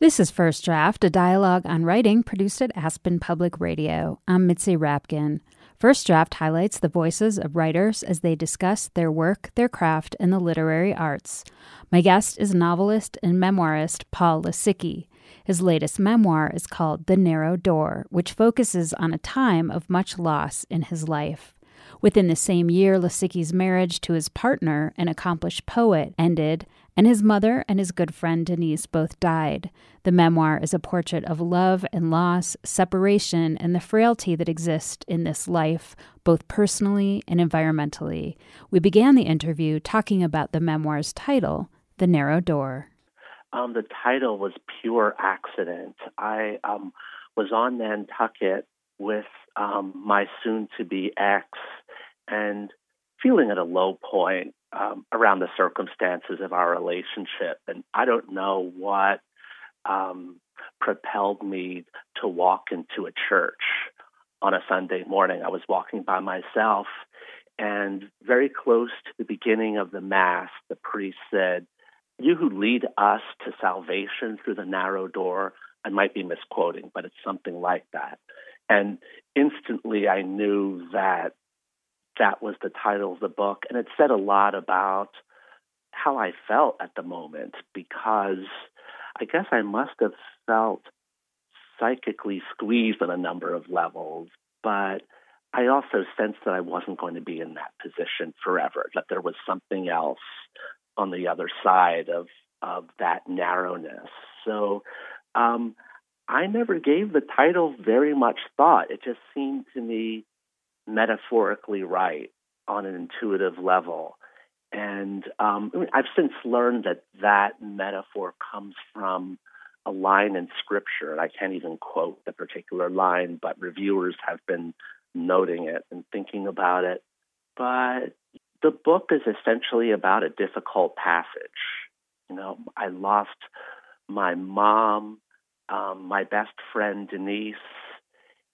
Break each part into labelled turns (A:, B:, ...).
A: This is First Draft, a dialogue on writing produced at Aspen Public Radio. I'm Mitzi Rapkin. First Draft highlights the voices of writers as they discuss their work, their craft, and the literary arts. My guest is novelist and memoirist Paul Lisicky. His latest memoir is called The Narrow Door, which focuses on a time of much loss in his life. Within the same year, Lisicky's marriage to his partner, an accomplished poet, ended, and his mother and his good friend Denise both died. The memoir is a portrait of love and loss, separation, and the frailty that exists in this life, both personally and environmentally. We began the interview talking about the memoir's title, The Narrow Door.
B: Um, the title was pure accident. I um, was on Nantucket with um, my soon to be ex and feeling at a low point um, around the circumstances of our relationship. And I don't know what um, propelled me to walk into a church on a Sunday morning. I was walking by myself, and very close to the beginning of the Mass, the priest said, You who lead us to salvation through the narrow door. I might be misquoting, but it's something like that. And instantly I knew that that was the title of the book. And it said a lot about how I felt at the moment because I guess I must have felt psychically squeezed on a number of levels, but I also sensed that I wasn't going to be in that position forever, that there was something else on the other side of, of that narrowness. So um, I never gave the title very much thought. It just seemed to me metaphorically right on an intuitive level. And um, I've since learned that that metaphor comes from a line in scripture, and I can't even quote the particular line, but reviewers have been noting it and thinking about it. But the book is essentially about a difficult passage. You know, I lost my mom, um, my best friend Denise,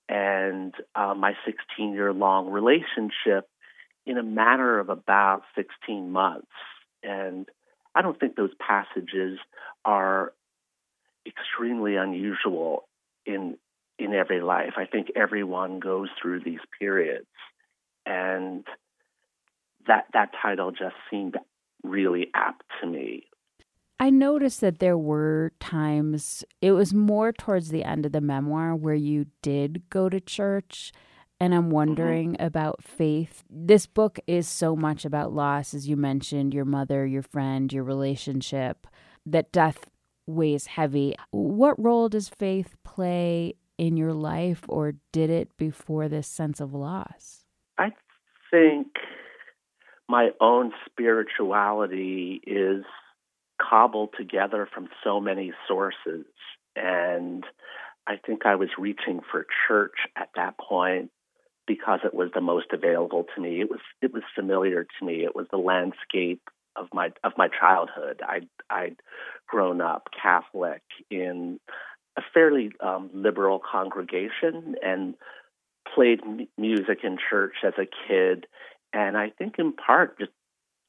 B: and uh, my 16 year long relationship in a matter of about 16 months. And I don't think those passages are extremely unusual in in every life. I think everyone goes through these periods, and that that title just seemed really apt to me.
A: I noticed that there were times, it was more towards the end of the memoir where you did go to church. And I'm mm-hmm. wondering mm-hmm. about faith. This book is so much about loss, as you mentioned your mother, your friend, your relationship, that death weighs heavy. What role does faith play in your life, or did it before this sense of loss?
B: I think my own spirituality is cobbled together from so many sources. And I think I was reaching for church at that point because it was the most available to me. It was it was familiar to me. It was the landscape of my of my childhood. I'd I'd grown up Catholic in a fairly um, liberal congregation and played m- music in church as a kid. And I think in part just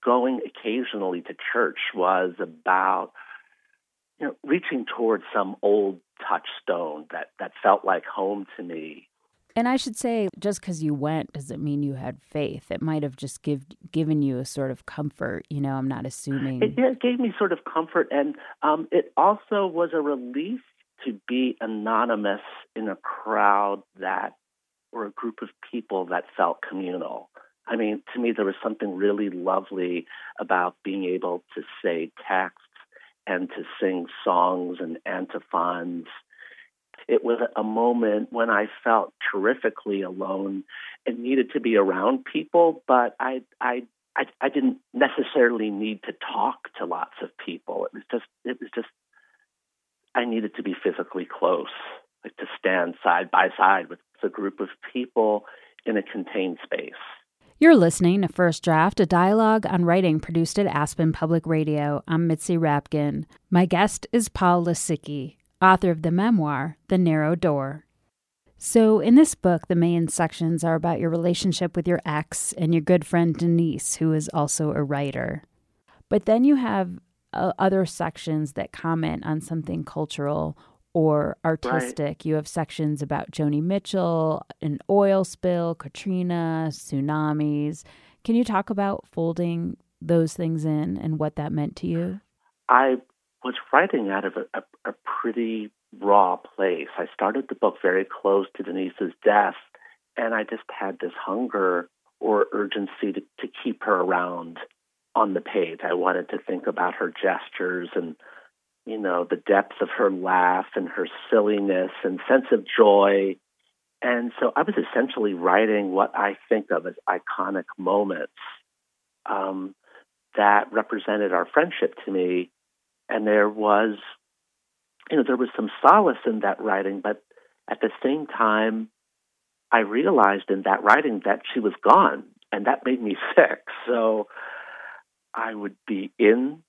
B: going occasionally to church was about you know reaching towards some old touchstone that that felt like home to me
A: and I should say, just because you went doesn't mean you had faith. It might have just give, given you a sort of comfort. You know, I'm not assuming.
B: It, it gave me sort of comfort, and um, it also was a relief to be anonymous in a crowd that, or a group of people that felt communal. I mean, to me, there was something really lovely about being able to say texts and to sing songs and antiphons. It was a moment when I felt terrifically alone and needed to be around people, but I, I, I, I didn't necessarily need to talk to lots of people. It was just, it was just, I needed to be physically close, like to stand side by side with a group of people in a contained space.
A: You're listening to First Draft, a dialogue on writing produced at Aspen Public Radio. I'm Mitzi Rapkin. My guest is Paul Lisicky, author of the memoir, The Narrow Door. So, in this book, the main sections are about your relationship with your ex and your good friend Denise, who is also a writer. But then you have uh, other sections that comment on something cultural or artistic. Right. You have sections about Joni Mitchell, an oil spill, Katrina, tsunamis. Can you talk about folding those things in and what that meant to you?
B: I was writing out of a, a, a pretty raw place. I started the book very close to Denise's death, and I just had this hunger or urgency to, to keep her around on the page. I wanted to think about her gestures and, you know, the depth of her laugh and her silliness and sense of joy. And so I was essentially writing what I think of as iconic moments um, that represented our friendship to me. And there was, you know, there was some solace in that writing, but at the same time, I realized in that writing that she was gone, and that made me sick. So I would be in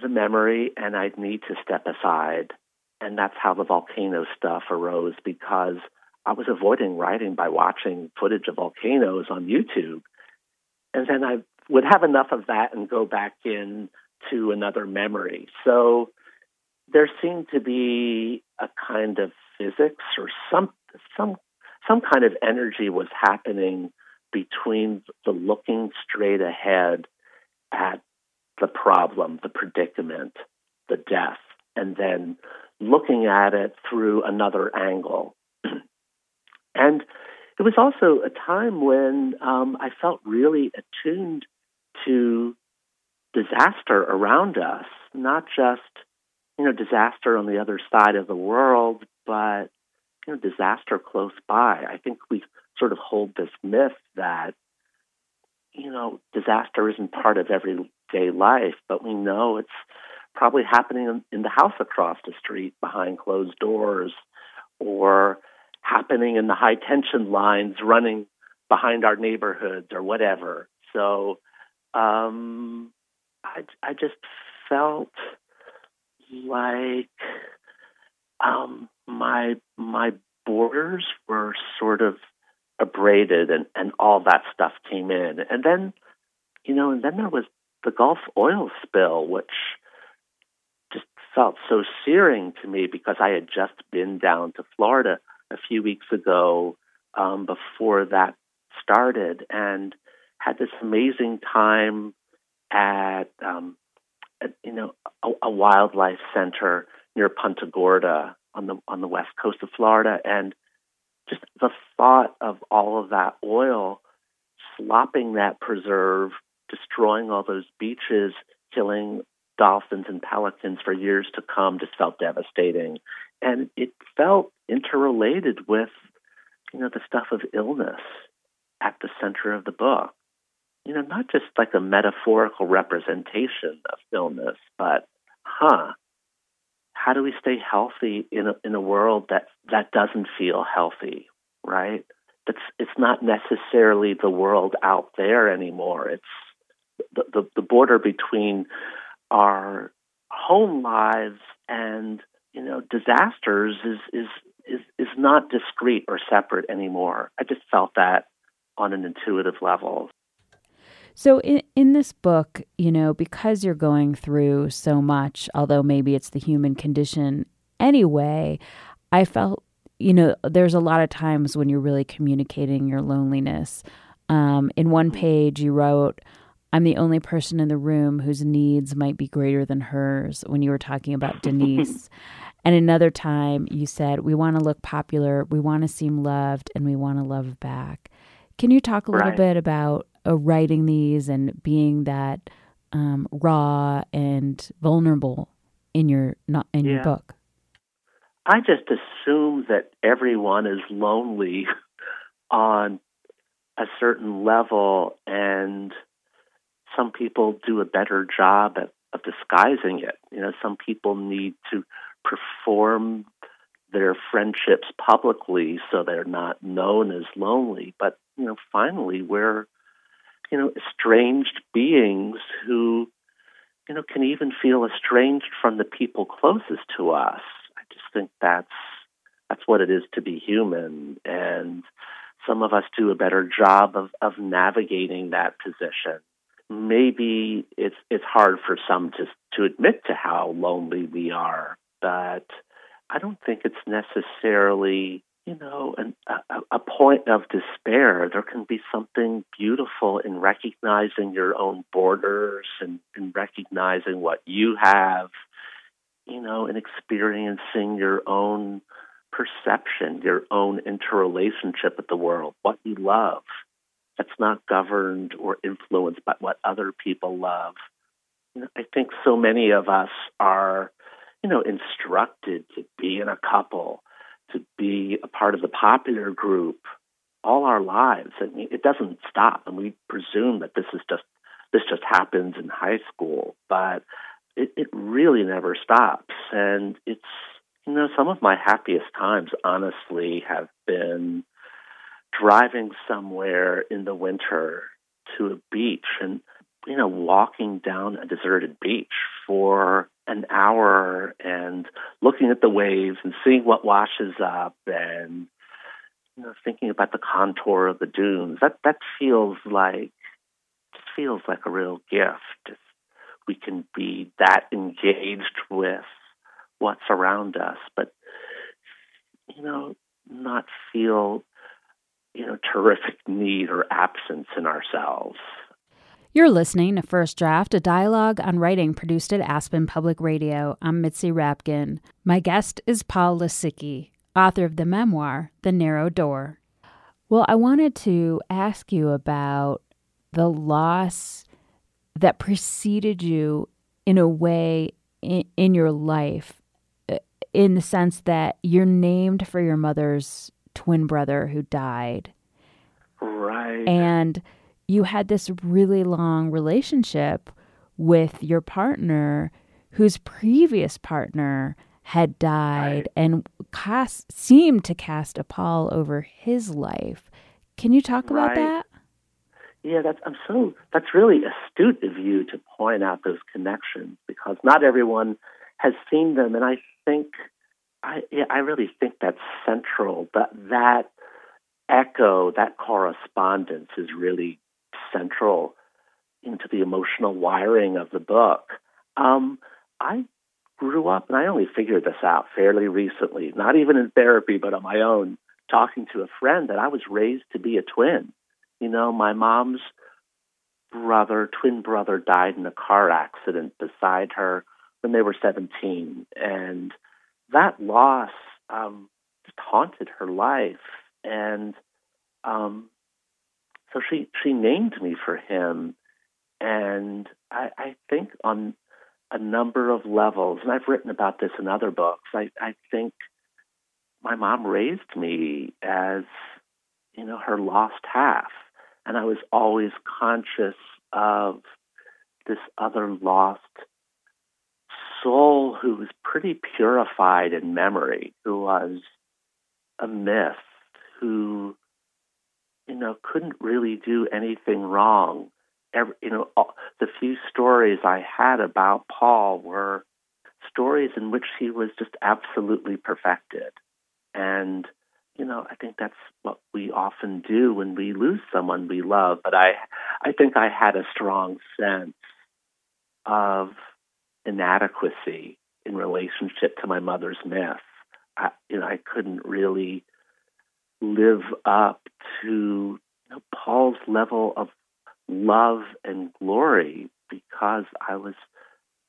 B: the memory and I'd need to step aside. And that's how the volcano stuff arose because I was avoiding writing by watching footage of volcanoes on YouTube. And then I would have enough of that and go back in to another memory. So there seemed to be a kind of physics or some some some kind of energy was happening between the looking straight ahead at the problem, the predicament, the death, and then looking at it through another angle. and it was also a time when um, I felt really attuned to disaster around us, not just you know disaster on the other side of the world, but you know disaster close by. I think we sort of hold this myth that you know, disaster isn't part of everyday life, but we know it's probably happening in, the house across the street behind closed doors or happening in the high tension lines running behind our neighborhoods or whatever. So um, I, I just felt like um, my my borders were sort of abraded and, and all that stuff came in. And then, you know, and then there was the Gulf oil spill, which just felt so searing to me because I had just been down to Florida a few weeks ago um, before that started and had this amazing time at, um, at you know, a, a wildlife center near Punta Gorda on the on the west coast of Florida. And just the thought of all of that oil slopping that preserve, destroying all those beaches, killing dolphins and pelicans for years to come just felt devastating. And it felt interrelated with, you know, the stuff of illness at the center of the book. You know, not just like a metaphorical representation of illness, but, huh, how do we stay healthy in a, in a world that that doesn't feel healthy, right? It's it's not necessarily the world out there anymore. It's the, the, the border between our home lives and you know disasters is is is is not discrete or separate anymore. I just felt that on an intuitive level.
A: So in in this book, you know, because you're going through so much, although maybe it's the human condition anyway, I felt, you know, there's a lot of times when you're really communicating your loneliness. Um, in one page, you wrote, I'm the only person in the room whose needs might be greater than hers when you were talking about Denise. and another time, you said, We want to look popular, we want to seem loved, and we want to love back. Can you talk a little right. bit about uh, writing these and being that um, raw and vulnerable in your not in yeah. your book?
B: I just assume that everyone is lonely on a certain level, and some people do a better job at, of disguising it. You know, some people need to perform their friendships publicly so they're not known as lonely. But you know, finally, we're you know, estranged beings who, you know, can even feel estranged from the people closest to us. I just think that's that's what it is to be human, and some of us do a better job of of navigating that position maybe it's it's hard for some to to admit to how lonely we are, but I don't think it's necessarily you know an, a, a point of despair. There can be something beautiful in recognizing your own borders and, and recognizing what you have, you know, and experiencing your own perception, your own interrelationship with the world, what you love that's not governed or influenced by what other people love. I think so many of us are, you know, instructed to be in a couple, to be a part of the popular group all our lives. I mean, it doesn't stop, and we presume that this is just this just happens in high school, but it, it really never stops. And it's you know, some of my happiest times, honestly, have been driving somewhere in the winter to a beach and you know walking down a deserted beach for an hour and looking at the waves and seeing what washes up and you know thinking about the contour of the dunes. That that feels like feels like a real gift if we can be that engaged with what's around us but you know not feel you know, terrific need or absence in ourselves.
A: You're listening to First Draft, a dialogue on writing produced at Aspen Public Radio. I'm Mitzi Rapkin. My guest is Paul Lisicky, author of the memoir, The Narrow Door. Well, I wanted to ask you about the loss that preceded you in a way in, in your life, uh, in the sense that you're named for your mother's twin brother who died.
B: Right.
A: And you had this really long relationship with your partner whose previous partner had died right. and cast, seemed to cast a pall over his life. Can you talk about that?
B: Yeah, that's I'm so that's really astute of you to point out those connections because not everyone has seen them, and I think I I really think that's central. That that echo, that correspondence is really central into the emotional wiring of the book. Um, I grew up, and I only figured this out fairly recently, not even in therapy, but on my own, talking to a friend that I was raised to be a twin. You know, my mom's brother, twin brother, died in a car accident beside her when they were 17. And that loss um, just haunted her life, and um, so she she named me for him, and I, I think on a number of levels, and I've written about this in other books. I, I think my mom raised me as you know her lost half, and I was always conscious of this other lost soul who was pretty purified in memory, who was a myth, who, you know, couldn't really do anything wrong. Every, you know, all, the few stories I had about Paul were stories in which he was just absolutely perfected. And, you know, I think that's what we often do when we lose someone we love. But I, I think I had a strong sense of inadequacy in relationship to my mother's myth. I, you know, I couldn't really live up to you know, Paul's level of love and glory because I was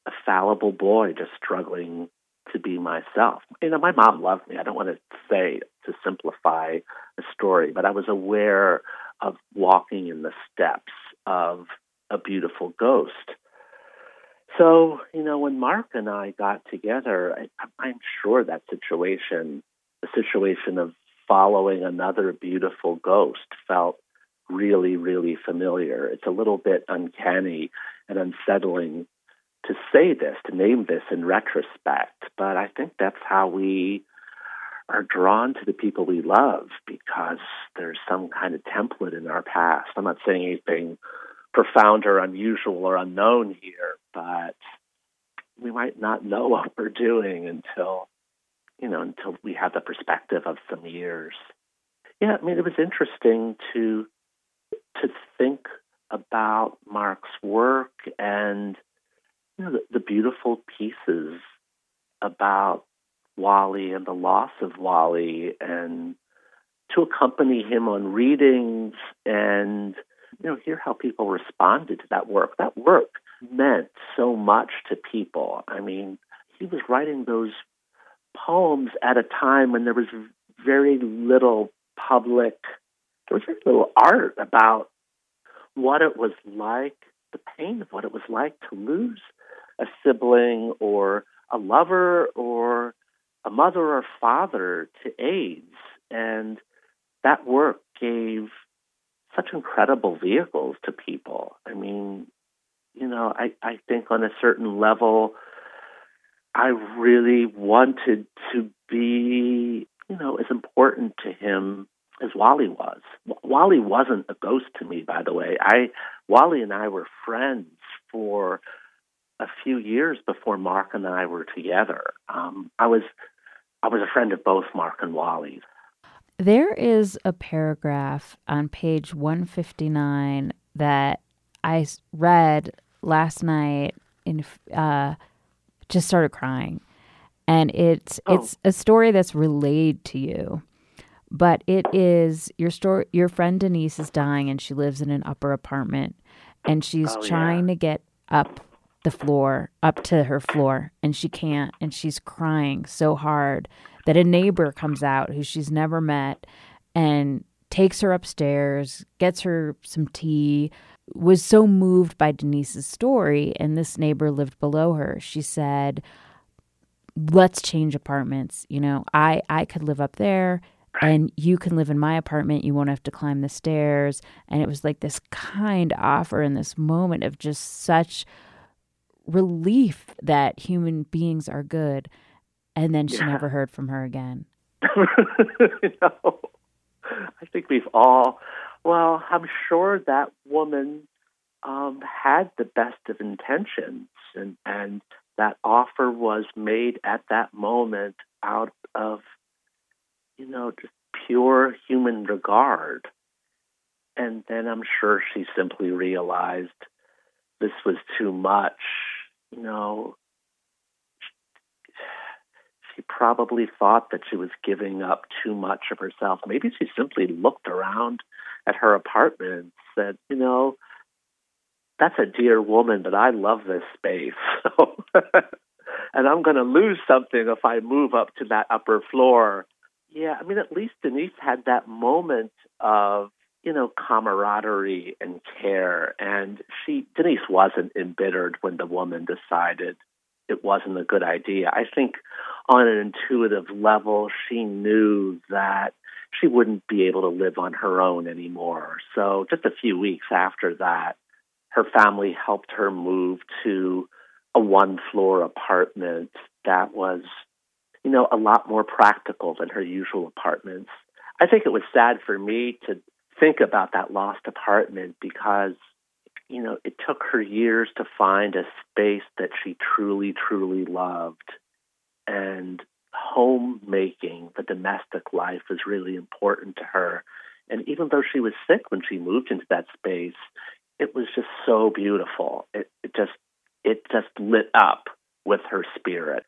B: a fallible boy just struggling to be myself. You know, my mom loved me. I don't want to say to simplify the story, but I was aware of walking in the steps of a beautiful ghost. So, you know, when Mark and I got together, I, I'm sure that situation, the situation of following another beautiful ghost, felt really, really familiar. It's a little bit uncanny and unsettling to say this, to name this in retrospect, but I think that's how we are drawn to the people we love because there's some kind of template in our past. I'm not saying anything profound or unusual or unknown here, but we might not know what we're doing until you know until we have the perspective of some years. Yeah, I mean it was interesting to to think about Mark's work and you know, the, the beautiful pieces about Wally and the loss of Wally and to accompany him on readings and you know hear how people responded to that work. That work mm-hmm. meant so much to people. I mean he was writing those poems at a time when there was very little public there was very little art about what it was like the pain of what it was like to lose a sibling or a lover or a mother or father to AIDS. And that work gave such incredible vehicles to people. I mean, you know, I, I think on a certain level, I really wanted to be, you know, as important to him as Wally was. Wally wasn't a ghost to me, by the way. I Wally and I were friends for a few years before Mark and I were together. Um, I was I was a friend of both Mark and Wally.
A: There is a paragraph on page 159 that I read last night and uh, just started crying. And it's oh. it's a story that's relayed to you. But it is your story your friend Denise is dying and she lives in an upper apartment and she's oh, trying yeah. to get up the floor up to her floor and she can't and she's crying so hard that a neighbor comes out who she's never met and takes her upstairs, gets her some tea, was so moved by Denise's story and this neighbor lived below her. She said, "Let's change apartments. You know, I I could live up there." and you can live in my apartment. You won't have to climb the stairs. And it was like this kind offer in this moment of just such relief that human beings are good. And then she yeah. never heard from her again.
B: no. I think we've all, well, I'm sure that woman um, had the best of intentions, and, and that offer was made at that moment out of, you know, just pure human regard. And then I'm sure she simply realized this was too much you know, she probably thought that she was giving up too much of herself. Maybe she simply looked around at her apartment and said, you know, that's a dear woman, but I love this space. and I'm going to lose something if I move up to that upper floor. Yeah, I mean, at least Denise had that moment of you know, camaraderie and care. And she, Denise wasn't embittered when the woman decided it wasn't a good idea. I think on an intuitive level, she knew that she wouldn't be able to live on her own anymore. So just a few weeks after that, her family helped her move to a one floor apartment that was, you know, a lot more practical than her usual apartments. I think it was sad for me to think about that lost apartment because you know it took her years to find a space that she truly truly loved. And homemaking the domestic life was really important to her. And even though she was sick when she moved into that space it was just so beautiful. It, it just it just lit up with her spirit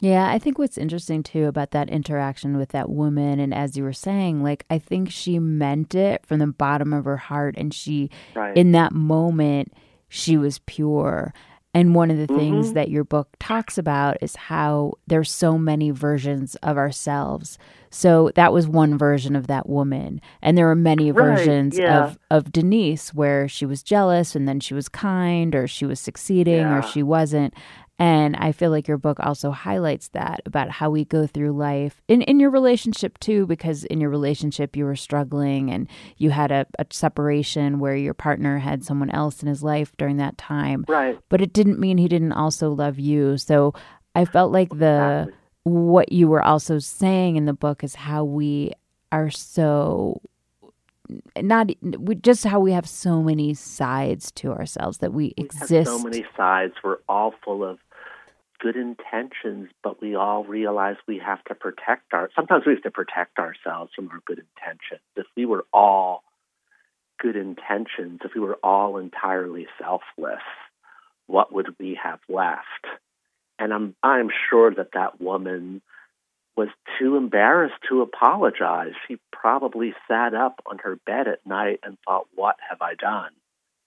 A: yeah, I think what's interesting too about that interaction with that woman, and as you were saying, like, I think she meant it from the bottom of her heart, and she, right. in that moment, she was pure. And one of the mm-hmm. things that your book talks about is how there's so many versions of ourselves. So that was one version of that woman. And there are many right, versions yeah. of, of Denise where she was jealous and then she was kind or she was succeeding yeah. or she wasn't. And I feel like your book also highlights that about how we go through life in, in your relationship too, because in your relationship you were struggling and you had a, a separation where your partner had someone else in his life during that time.
B: Right.
A: But it didn't mean he didn't also love you. So I felt like the exactly. what you were also saying in the book is how we are so not we, just how we have so many sides to ourselves that we, we exist.
B: so many sides. We're all full of good intentions, but we all realize we have to protect our. Sometimes we have to protect ourselves from our good intentions. If we were all good intentions, if we were all entirely selfless, what would we have left? And I'm I'm sure that that woman was too embarrassed to apologize. She probably sat up on her bed at night and thought, "What have I done?"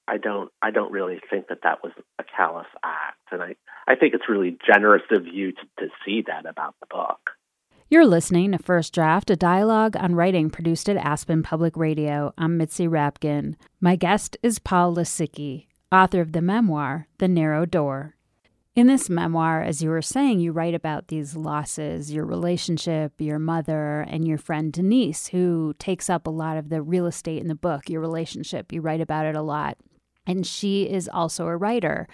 B: I don't I don't really think that that was a callous act, and I I think it's really generous of you to, to see that about the book.
A: You're listening to First Draft, a dialogue on writing produced at Aspen Public Radio. I'm Mitzi Rapkin. My guest is Paul Lisicky, author of the memoir The Narrow Door. In this memoir, as you were saying, you write about these losses, your relationship, your mother, and your friend Denise, who takes up a lot of the real estate in the book, your relationship. You write about it a lot. And she is also a writer.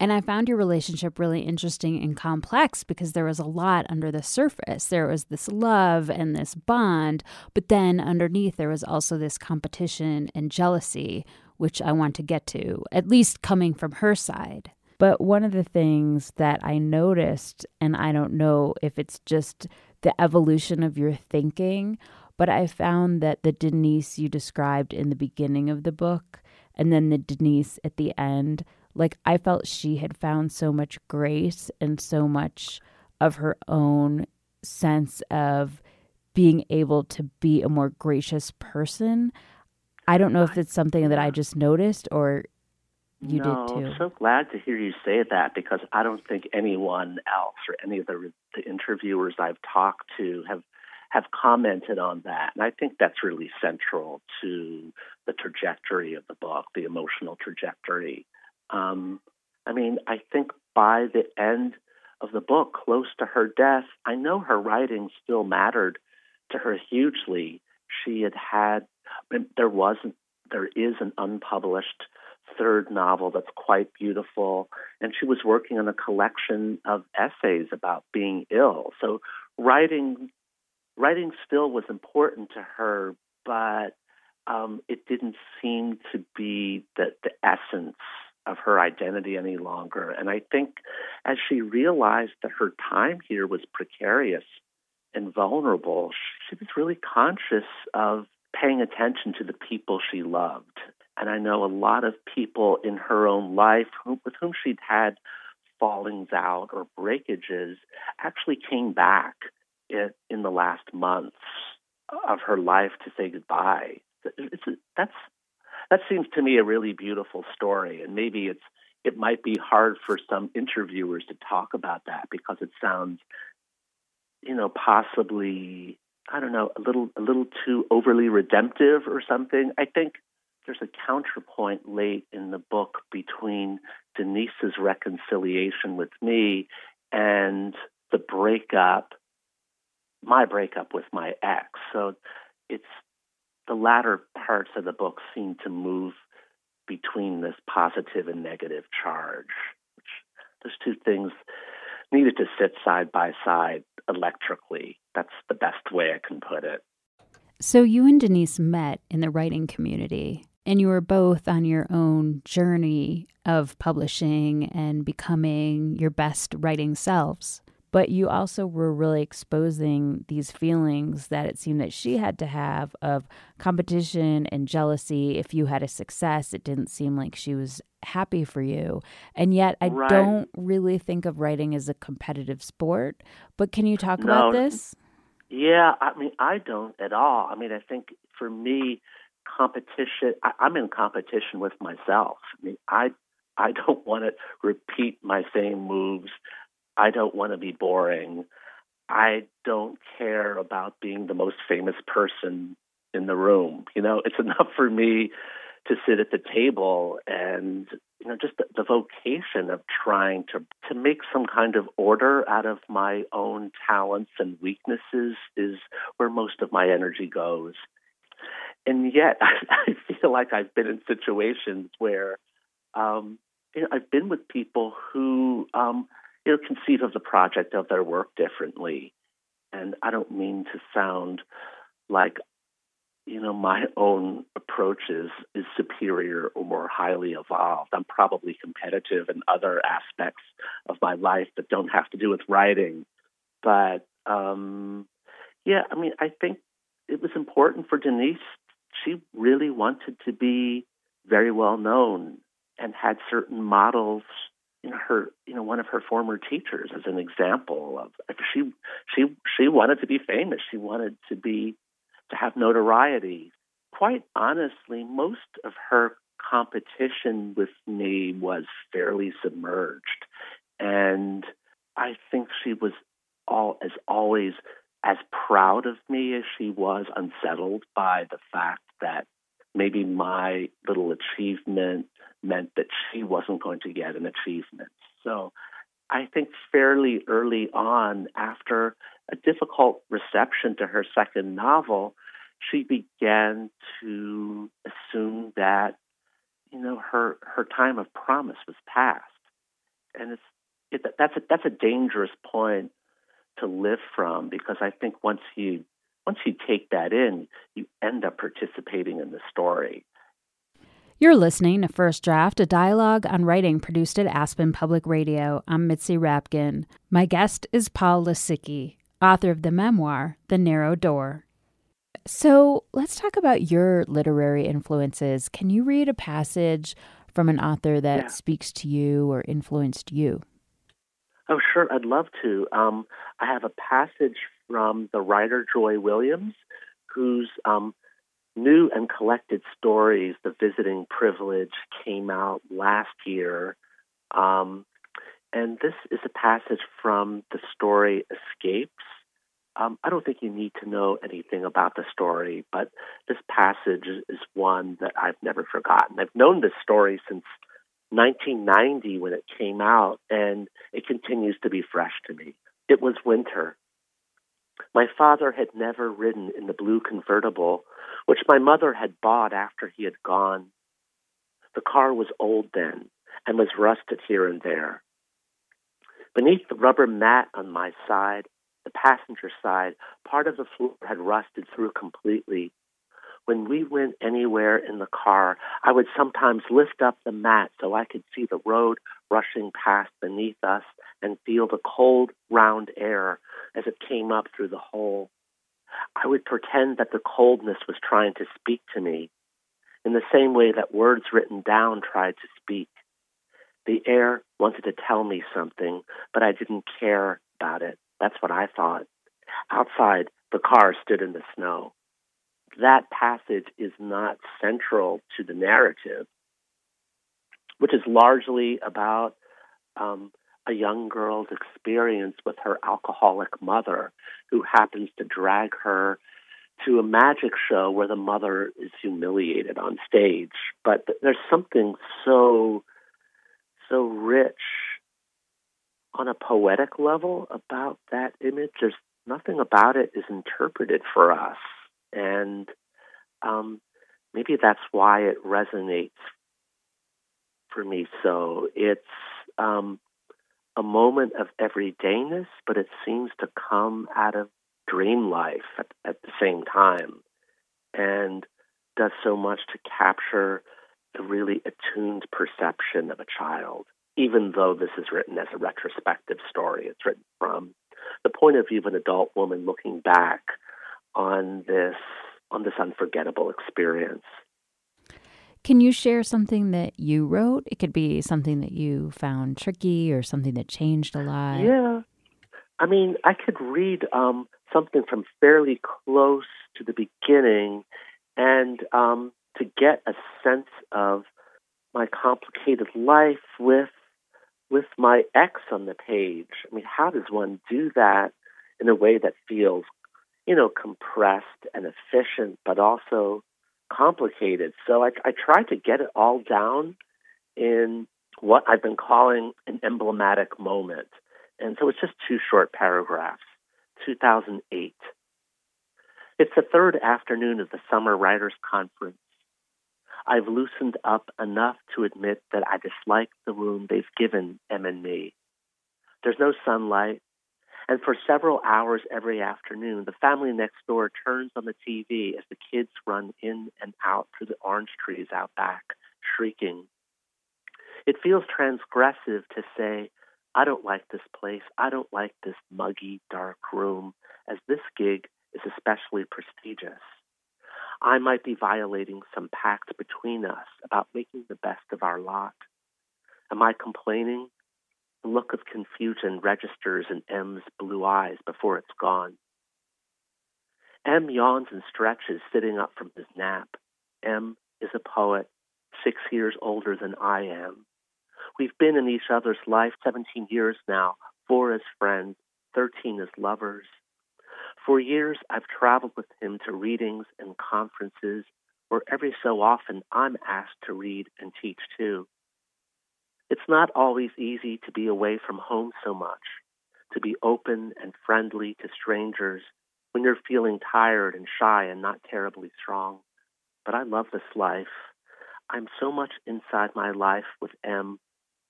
A: And I found your relationship really interesting and complex because there was a lot under the surface. There was this love and this bond, but then underneath there was also this competition and jealousy, which I want to get to, at least coming from her side. But one of the things that I noticed, and I don't know if it's just the evolution of your thinking, but I found that the Denise you described in the beginning of the book and then the Denise at the end, like I felt she had found so much grace and so much of her own sense of being able to be a more gracious person. I don't know if it's something that I just noticed or you
B: no,
A: did too.
B: I'm so glad to hear you say that because I don't think anyone else or any of the, the interviewers I've talked to have have commented on that. And I think that's really central to the trajectory of the book, the emotional trajectory. Um, I mean, I think by the end of the book, close to her death, I know her writing still mattered to her hugely. She had had, there wasn't, there is an unpublished third novel that's quite beautiful, and she was working on a collection of essays about being ill. So writing writing still was important to her, but um, it didn't seem to be the, the essence of her identity any longer. And I think as she realized that her time here was precarious and vulnerable, she was really conscious of paying attention to the people she loved. And I know a lot of people in her own life who, with whom she'd had fallings out or breakages actually came back in, in the last months of her life to say goodbye. It's, that's that seems to me a really beautiful story, and maybe it's it might be hard for some interviewers to talk about that because it sounds, you know, possibly I don't know a little a little too overly redemptive or something. I think there's a counterpoint late in the book between Denise's reconciliation with me and the breakup my breakup with my ex. So it's the latter parts of the book seem to move between this positive and negative charge. Which those two things needed to sit side by side electrically. That's the best way I can put it.
A: So you and Denise met in the writing community, and you were both on your own journey of publishing and becoming your best writing selves but you also were really exposing these feelings that it seemed that she had to have of competition and jealousy. If you had a success it didn't seem like she was happy for you. And yet i
B: right.
A: don't really think of writing as a competitive sport but can you talk
B: no,
A: about this?
B: Yeah i mean i don't at all. I mean i think for me competition I, i'm in competition with myself. I mean i I don't want to repeat my same moves. I don't want to be boring. I don't care about being the most famous person in the room. You know, it's enough for me to sit at the table and you know just the, the, vocation of trying to to make some kind of order out of my own talents and weaknesses is where most of my energy goes. And yet, I, feel like I've been in situations where um, you know I've been with people who um, know, conceive of the project of their work differently. And I don't mean to sound like, you know, my own approach is, is superior or more highly evolved. I'm probably competitive in other aspects of my life that don't have to do with writing. But um, yeah, I mean, I think it was important for Denise. she really wanted to be very well known and had certain models you know her you know one of her former teachers as an example of she she she wanted to be famous. She wanted to be to have notoriety. Quite honestly most of her competition with me was fairly submerged. And i think she was all as always as proud of me as she was unsettled by the fact that maybe my little achievement meant that she wasn't going to get an achievement. So I think fairly early on, after a difficult reception to her second novel, she began to assume that you know her her time of promise was past, and it's it, that's a that's a dangerous point to live from because I think once you once you take that in, you end up participating in the story.
A: You're listening to First Draft, a dialogue on writing produced at Aspen Public Radio. I'm Mitzi Rapkin. My guest is Paul Lisicky, author of the memoir, The Narrow Door. So let's talk about your literary influences. Can you read a passage from an author that yeah. speaks to you or influenced you?
B: Oh, sure. I'd love to. Um, I have a passage from the writer Joy Williams, whose um, new and collected stories, The Visiting Privilege, came out last year. Um, and this is a passage from the story Escapes. Um, I don't think you need to know anything about the story, but this passage is one that I've never forgotten. I've known this story since 1990 when it came out, and it continues to be fresh to me. It was winter. My father had never ridden in the blue convertible, which my mother had bought after he had gone. The car was old then and was rusted here and there. Beneath the rubber mat on my side, the passenger side, part of the floor had rusted through completely, when we went anywhere in the car, I would sometimes lift up the mat so I could see the road rushing past beneath us and feel the cold, round air as it came up through the hole. I would pretend that the coldness was trying to speak to me in the same way that words written down tried to speak. The air wanted to tell me something, but I didn't care about it. That's what I thought. Outside, the car stood in the snow that passage is not central to the narrative, which is largely about um, a young girl's experience with her alcoholic mother, who happens to drag her to a magic show where the mother is humiliated on stage. But there's something so so rich on a poetic level about that image. There's nothing about it is interpreted for us and um, maybe that's why it resonates for me. So it's um, a moment of everydayness, but it seems to come out of dream life at, at the same time, and does so much to capture the really attuned perception of a child. Even though this is written as a retrospective story, it's written from the point of view of an adult woman looking back on this on this unforgettable experience.
A: Can you share something that you wrote? It could be something that you found tricky or something that changed a lot.
B: Yeah. I mean, I could read um, something from fairly close to the beginning and um, to get a sense of my complicated life with with my ex on the page. I mean, how does one do that in a way that feels you know, compressed and efficient, but also complicated. So I, I tried to get it all down in what I've been calling an emblematic moment. And so it's just two short paragraphs. 2008. It's the third afternoon of the Summer Writers Conference. I've loosened up enough to admit that I dislike the room they've given Em and me. There's no sunlight, and for several hours every afternoon, the family next door turns on the TV as the kids run in and out through the orange trees out back, shrieking. It feels transgressive to say, I don't like this place. I don't like this muggy, dark room, as this gig is especially prestigious. I might be violating some pact between us about making the best of our lot. Am I complaining? The look of confusion registers in M's blue eyes before it's gone. M yawns and stretches, sitting up from his nap. M is a poet, six years older than I am. We've been in each other's life 17 years now, four as friends, 13 as lovers. For years, I've traveled with him to readings and conferences where every so often I'm asked to read and teach too. It's not always easy to be away from home so much, to be open and friendly to strangers when you're feeling tired and shy and not terribly strong. But I love this life. I'm so much inside my life with M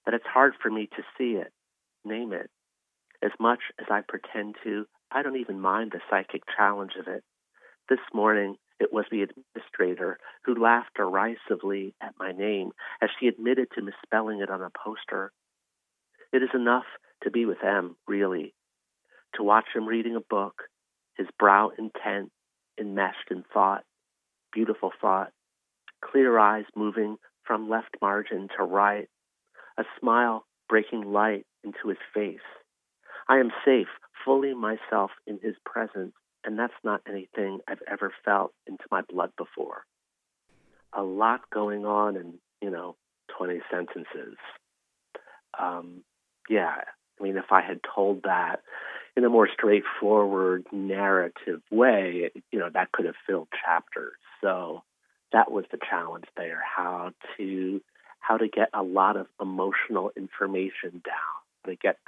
B: that it's hard for me to see it, name it. As much as I pretend to, I don't even mind the psychic challenge of it. This morning, it was the administrator who laughed derisively at my name as she admitted to misspelling it on a poster. It is enough to be with M, really, to watch him reading a book, his brow intent, enmeshed in thought, beautiful thought, clear eyes moving from left margin to right, a smile breaking light into his face. I am safe, fully myself in his presence, and that's not anything I've ever felt into my blood before. A lot going on in, you know, 20 sentences. Um, yeah, I mean, if I had told that in a more straightforward narrative way, you know, that could have filled chapters. So that was the challenge there, how to how to get a lot of emotional information down, to get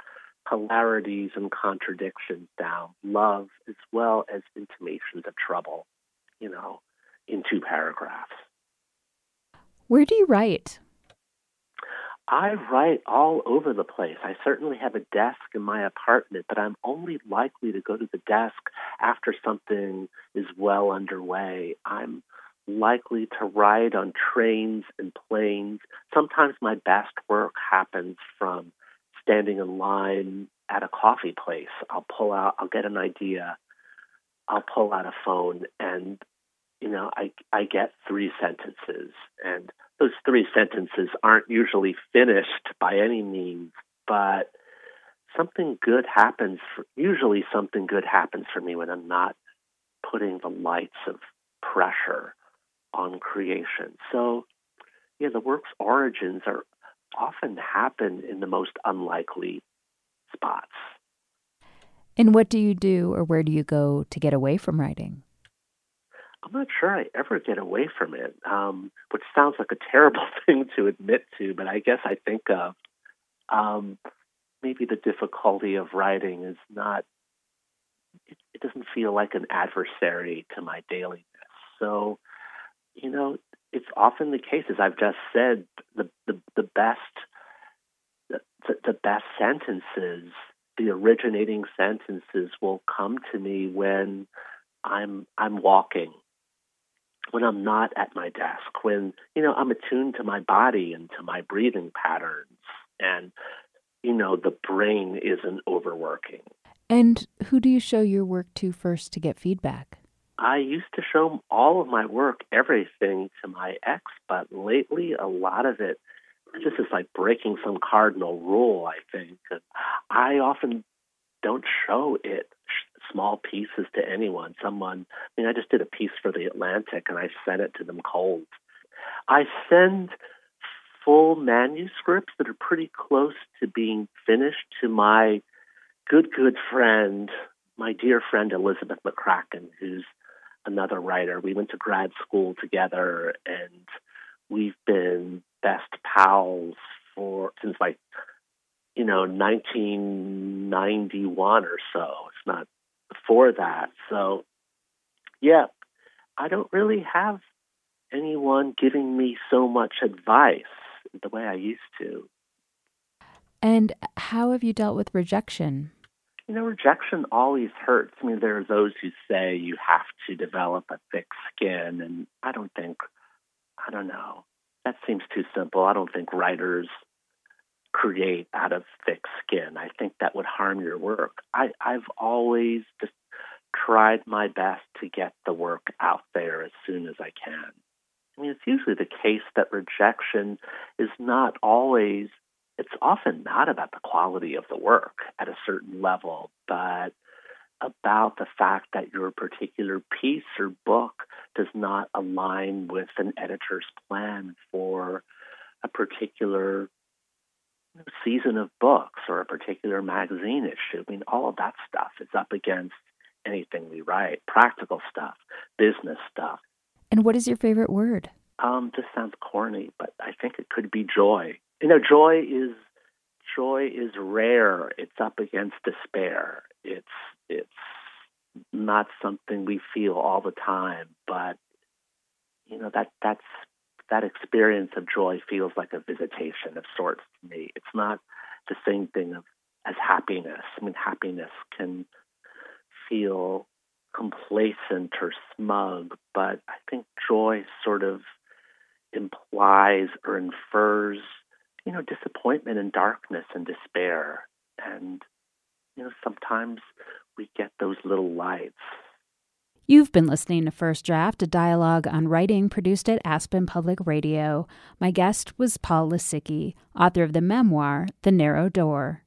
B: polarities and contradictions down, love as well as intimations of trouble, you know, in two paragraphs.
A: Where do you write?
B: I write all over the place. I certainly have a desk in my apartment, but I'm only likely to go to the desk after something is well underway. I'm likely to ride on trains and planes. Sometimes my best work happens from standing in line at a coffee place. I'll pull out, I'll get an idea, I'll pull out a phone, and you know, I I get three sentences, and those three sentences aren't usually finished by any means, but something good happens. For, usually, something good happens for me when I'm not putting the lights of pressure on creation. So, yeah, the work's origins are often happen in the most unlikely spots.
A: And what do you do or where do you go to get away from writing?
B: I'm not sure I ever get away from it, um, which sounds like a terrible thing to admit to, but I guess I think of um, maybe the difficulty of writing is not, it, it doesn't feel like an adversary to my dailiness. So, you know, it's often the case, as I've just said, the the, the best the, the best sentences, the originating sentences will come to me when I'm I'm walking, when I'm not at my desk, when you know I'm attuned to my body and to my breathing patterns, and you know the brain isn't overworking.
A: And who do you show your work to first to get feedback?
B: I used to show all of my work, everything to my ex, but lately a lot of it, this is like breaking some cardinal rule, I think. I often don't show it small pieces to anyone. Someone, I mean, I just did a piece for the Atlantic and I sent it to them cold. I send full manuscripts that are pretty close to being finished to my good, good friend, my dear friend Elizabeth McCracken, who's another writer. We went to grad school together, and we've been best pals for since like you know 1991 or so. It's not before that. So yeah, I don't really have anyone giving me so much advice the way I used to.
A: And how have you dealt with rejection?
B: You know, rejection always hurts. I mean, there are those who say you have to develop a thick skin, and I don't think, I don't know, that seems too simple. I don't think writers create out of thick skin. I think that would harm your work. I, I've always just tried my best to get the work out there as soon as I can. I mean, it's usually the case that rejection is not always, it's often not about the quality of the work at a certain level, but about the fact that your particular piece or book does not align with an editor's plan for a particular season of books or a particular magazine issue. I mean, all of that stuff is up against anything we write practical stuff, business stuff.
C: And what is your favorite word?
B: Um, this sounds corny, but I think it could be joy. You know, joy is joy is rare. It's up against despair. It's it's not something we feel all the time, but you know that that's that experience of joy feels like a visitation of sorts to me. It's not the same thing of, as happiness. I mean, happiness can feel complacent or smug, but I think joy sort of implies or infers, you know, disappointment and darkness and despair. And, you know, sometimes we get those little lights
C: You've been listening to First Draft, a dialogue on writing produced at Aspen Public Radio. My guest was Paul Lisicky, author of the memoir, The Narrow Door.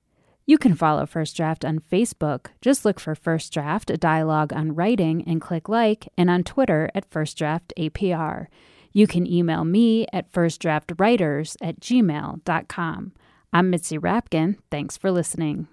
C: You can follow First Draft on Facebook. Just look for First Draft, a dialogue on writing, and click like, and on Twitter at First Draft APR. You can email me at firstdraftwriters at gmail.com. I'm Mitzi Rapkin. Thanks for listening.